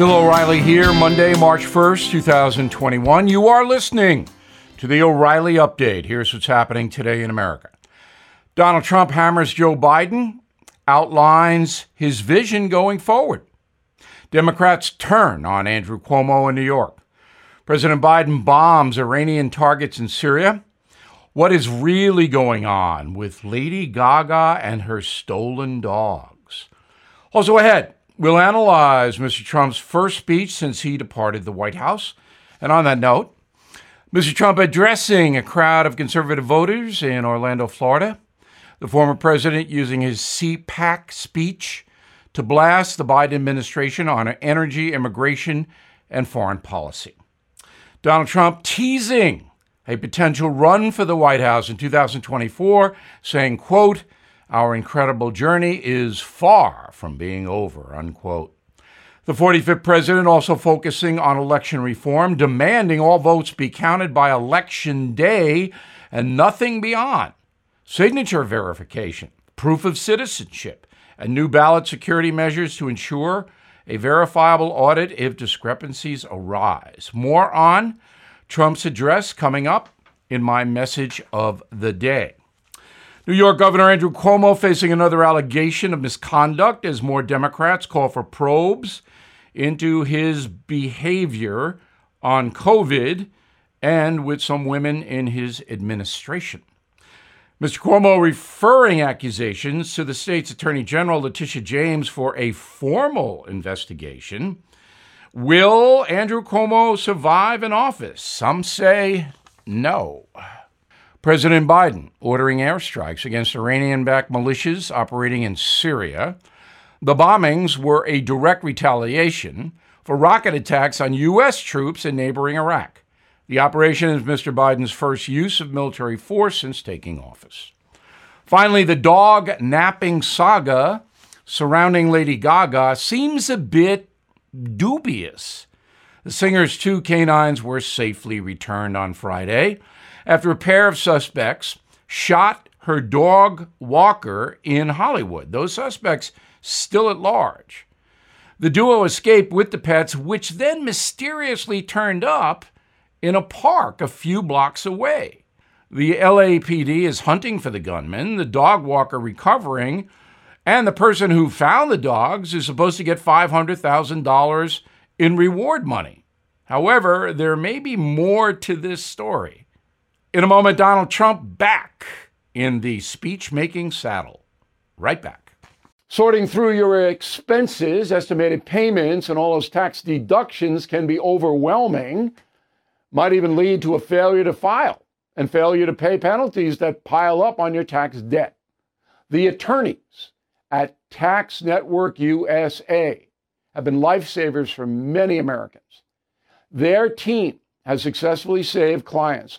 Bill O'Reilly here, Monday, March 1st, 2021. You are listening to the O'Reilly Update. Here's what's happening today in America. Donald Trump hammers Joe Biden, outlines his vision going forward. Democrats turn on Andrew Cuomo in New York. President Biden bombs Iranian targets in Syria. What is really going on with Lady Gaga and her stolen dogs? Also ahead, We'll analyze Mr. Trump's first speech since he departed the White House. And on that note, Mr. Trump addressing a crowd of conservative voters in Orlando, Florida. The former president using his CPAC speech to blast the Biden administration on energy, immigration, and foreign policy. Donald Trump teasing a potential run for the White House in 2024, saying, quote, our incredible journey is far from being over, unquote. The 45th president also focusing on election reform, demanding all votes be counted by election day and nothing beyond. Signature verification, proof of citizenship, and new ballot security measures to ensure a verifiable audit if discrepancies arise. More on Trump's address coming up in my message of the day. New York Governor Andrew Cuomo facing another allegation of misconduct as more Democrats call for probes into his behavior on COVID and with some women in his administration. Mr. Cuomo referring accusations to the state's Attorney General Letitia James for a formal investigation. Will Andrew Cuomo survive in office? Some say no. President Biden ordering airstrikes against Iranian backed militias operating in Syria. The bombings were a direct retaliation for rocket attacks on U.S. troops in neighboring Iraq. The operation is Mr. Biden's first use of military force since taking office. Finally, the dog napping saga surrounding Lady Gaga seems a bit dubious. The singer's two canines were safely returned on Friday after a pair of suspects shot her dog Walker in Hollywood. Those suspects still at large. The duo escaped with the pets, which then mysteriously turned up in a park a few blocks away. The LAPD is hunting for the gunman, the dog walker recovering, and the person who found the dogs is supposed to get $500,000 in reward money. However, there may be more to this story. In a moment, Donald Trump back in the speech making saddle. Right back. Sorting through your expenses, estimated payments, and all those tax deductions can be overwhelming, might even lead to a failure to file and failure to pay penalties that pile up on your tax debt. The attorneys at Tax Network USA have been lifesavers for many Americans. Their team has successfully saved clients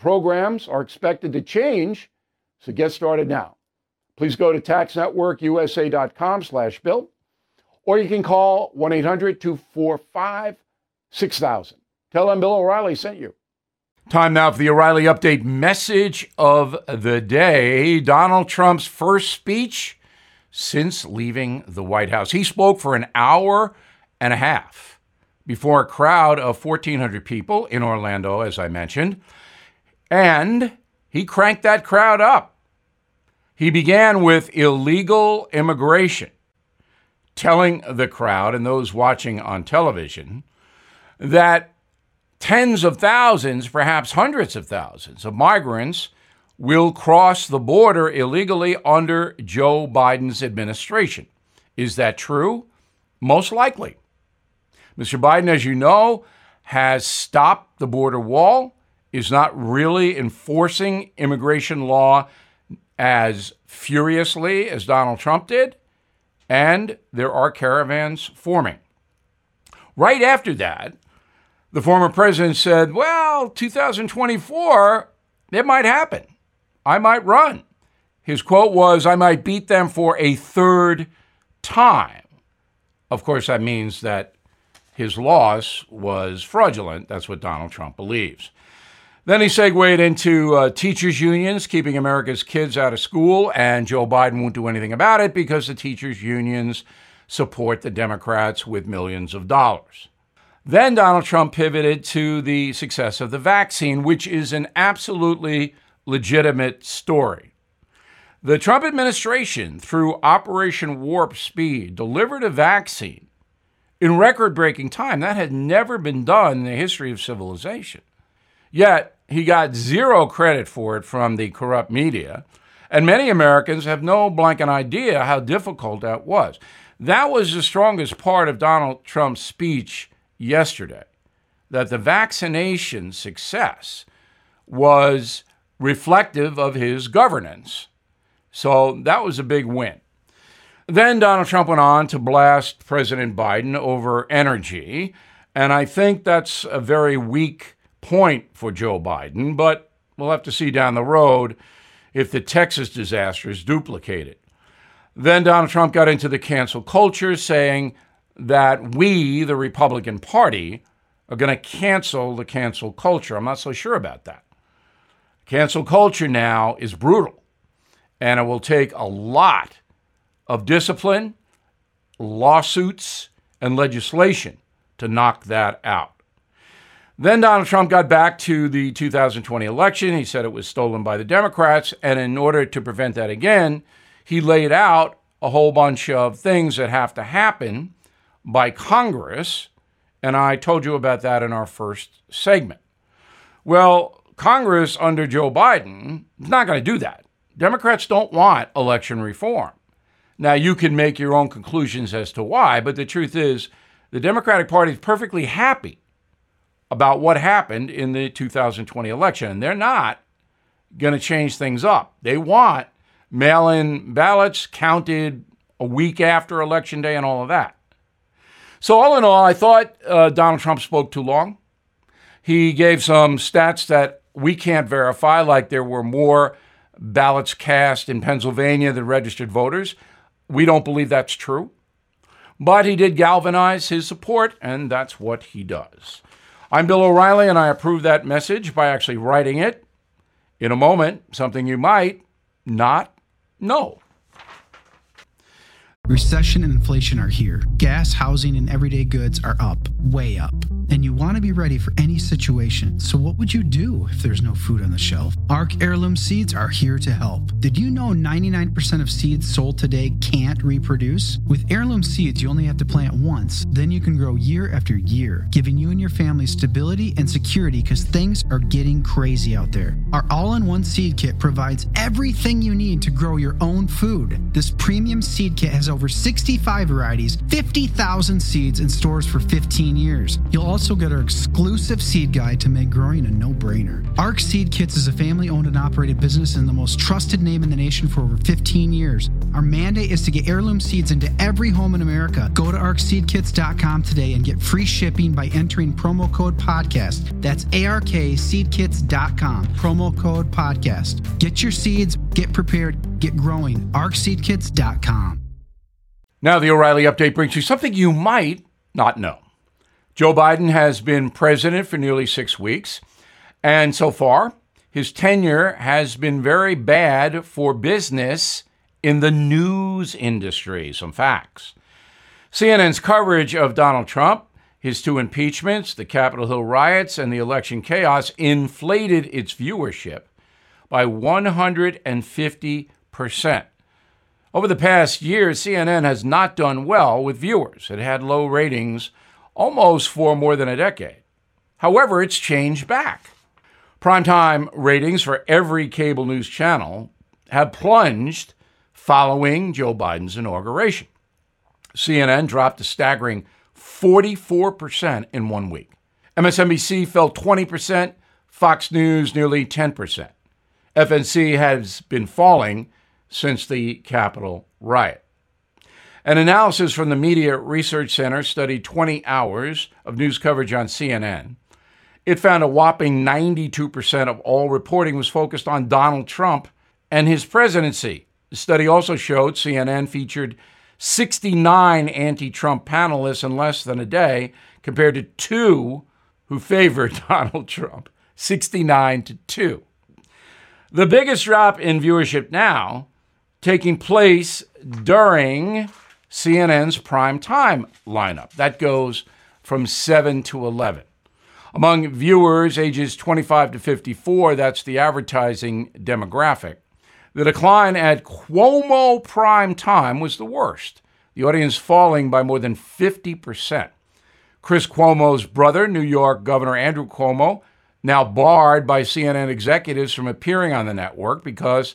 Programs are expected to change, so get started now. Please go to taxnetworkusa.com slash bill, or you can call 1-800-245-6000. Tell them Bill O'Reilly sent you. Time now for the O'Reilly Update message of the day. Donald Trump's first speech since leaving the White House. He spoke for an hour and a half before a crowd of 1,400 people in Orlando, as I mentioned. And he cranked that crowd up. He began with illegal immigration, telling the crowd and those watching on television that tens of thousands, perhaps hundreds of thousands of migrants will cross the border illegally under Joe Biden's administration. Is that true? Most likely. Mr. Biden, as you know, has stopped the border wall is not really enforcing immigration law as furiously as Donald Trump did, and there are caravans forming. Right after that, the former president said, Well, 2024, it might happen. I might run. His quote was, I might beat them for a third time. Of course, that means that his loss was fraudulent. That's what Donald Trump believes. Then he segued into uh, teachers' unions keeping America's kids out of school, and Joe Biden won't do anything about it because the teachers' unions support the Democrats with millions of dollars. Then Donald Trump pivoted to the success of the vaccine, which is an absolutely legitimate story. The Trump administration, through Operation Warp Speed, delivered a vaccine in record breaking time. That had never been done in the history of civilization. Yet, he got zero credit for it from the corrupt media, and many Americans have no blanket idea how difficult that was. That was the strongest part of Donald Trump's speech yesterday that the vaccination success was reflective of his governance. So that was a big win. Then Donald Trump went on to blast President Biden over energy. And I think that's a very weak point for Joe Biden, but we'll have to see down the road if the Texas disaster is duplicated. Then Donald Trump got into the cancel culture, saying that we, the Republican Party, are going to cancel the cancel culture. I'm not so sure about that. Cancel culture now is brutal, and it will take a lot of discipline, lawsuits, and legislation to knock that out. Then Donald Trump got back to the 2020 election. He said it was stolen by the Democrats. And in order to prevent that again, he laid out a whole bunch of things that have to happen by Congress. And I told you about that in our first segment. Well, Congress under Joe Biden is not going to do that. Democrats don't want election reform. Now, you can make your own conclusions as to why, but the truth is, the Democratic Party is perfectly happy about what happened in the 2020 election. And they're not going to change things up. They want mail in ballots counted a week after Election Day and all of that. So, all in all, I thought uh, Donald Trump spoke too long. He gave some stats that we can't verify, like there were more ballots cast in Pennsylvania than registered voters. We don't believe that's true. But he did galvanize his support, and that's what he does. I'm Bill O'Reilly, and I approve that message by actually writing it. In a moment, something you might not know. Recession and inflation are here. Gas, housing, and everyday goods are up, way up and you want to be ready for any situation. So, what would you do if there's no food on the shelf? ARC Heirloom Seeds are here to help. Did you know 99% of seeds sold today can't reproduce? With heirloom seeds, you only have to plant once, then you can grow year after year, giving you and your family stability and security because things are getting crazy out there. Our all in one seed kit provides everything you need to grow your own food. This premium seed kit has over 65 varieties, 50,000 seeds, and stores for 15 years. You'll also get our exclusive seed guide to make growing a no brainer. ARC Seed Kits is a family owned and operated business and the most trusted name in the nation for over 15 years. Our mandate is to get heirloom seeds into every home in America. Go to arcseedkits.com today and get free shipping by entering promo code podcast. That's arcseedkits.com, promo code podcast. Get your seeds, get prepared, get growing. arcseedkits.com. Now, the O'Reilly update brings you something you might not know. Joe Biden has been president for nearly six weeks, and so far, his tenure has been very bad for business in the news industry. Some facts. CNN's coverage of Donald Trump, his two impeachments, the Capitol Hill riots, and the election chaos inflated its viewership by 150%. Over the past year, CNN has not done well with viewers. It had low ratings almost for more than a decade. However, it's changed back. Primetime ratings for every cable news channel have plunged following Joe Biden's inauguration. CNN dropped a staggering 44% in one week. MSNBC fell 20%, Fox News nearly 10%. FNC has been falling since the Capitol riot. An analysis from the Media Research Center studied 20 hours of news coverage on CNN. It found a whopping 92% of all reporting was focused on Donald Trump and his presidency. The study also showed CNN featured 69 anti Trump panelists in less than a day, compared to two who favored Donald Trump 69 to 2. The biggest drop in viewership now taking place during CNN's prime time lineup. That goes from 7 to 11. Among viewers ages 25 to 54, that's the advertising demographic, the decline at Cuomo prime time was the worst, the audience falling by more than 50%. Chris Cuomo's brother, New York Governor Andrew Cuomo, now barred by CNN executives from appearing on the network because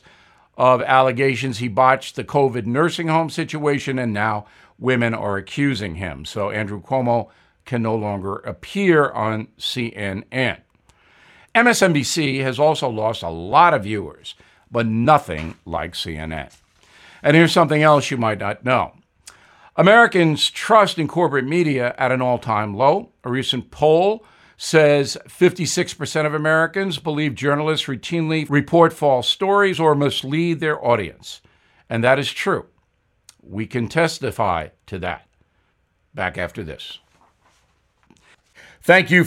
of allegations he botched the COVID nursing home situation, and now women are accusing him. So Andrew Cuomo can no longer appear on CNN. MSNBC has also lost a lot of viewers, but nothing like CNN. And here's something else you might not know. Americans' trust in corporate media at an all time low. A recent poll says 56% of Americans believe journalists routinely report false stories or mislead their audience. And that is true. We can testify to that. Back after this. Thank you.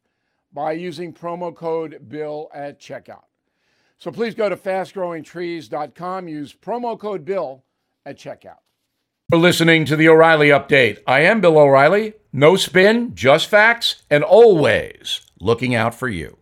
by using promo code BILL at checkout. So please go to fastgrowingtrees.com, use promo code BILL at checkout. You're listening to the O'Reilly Update. I am Bill O'Reilly. No spin, just facts, and always looking out for you.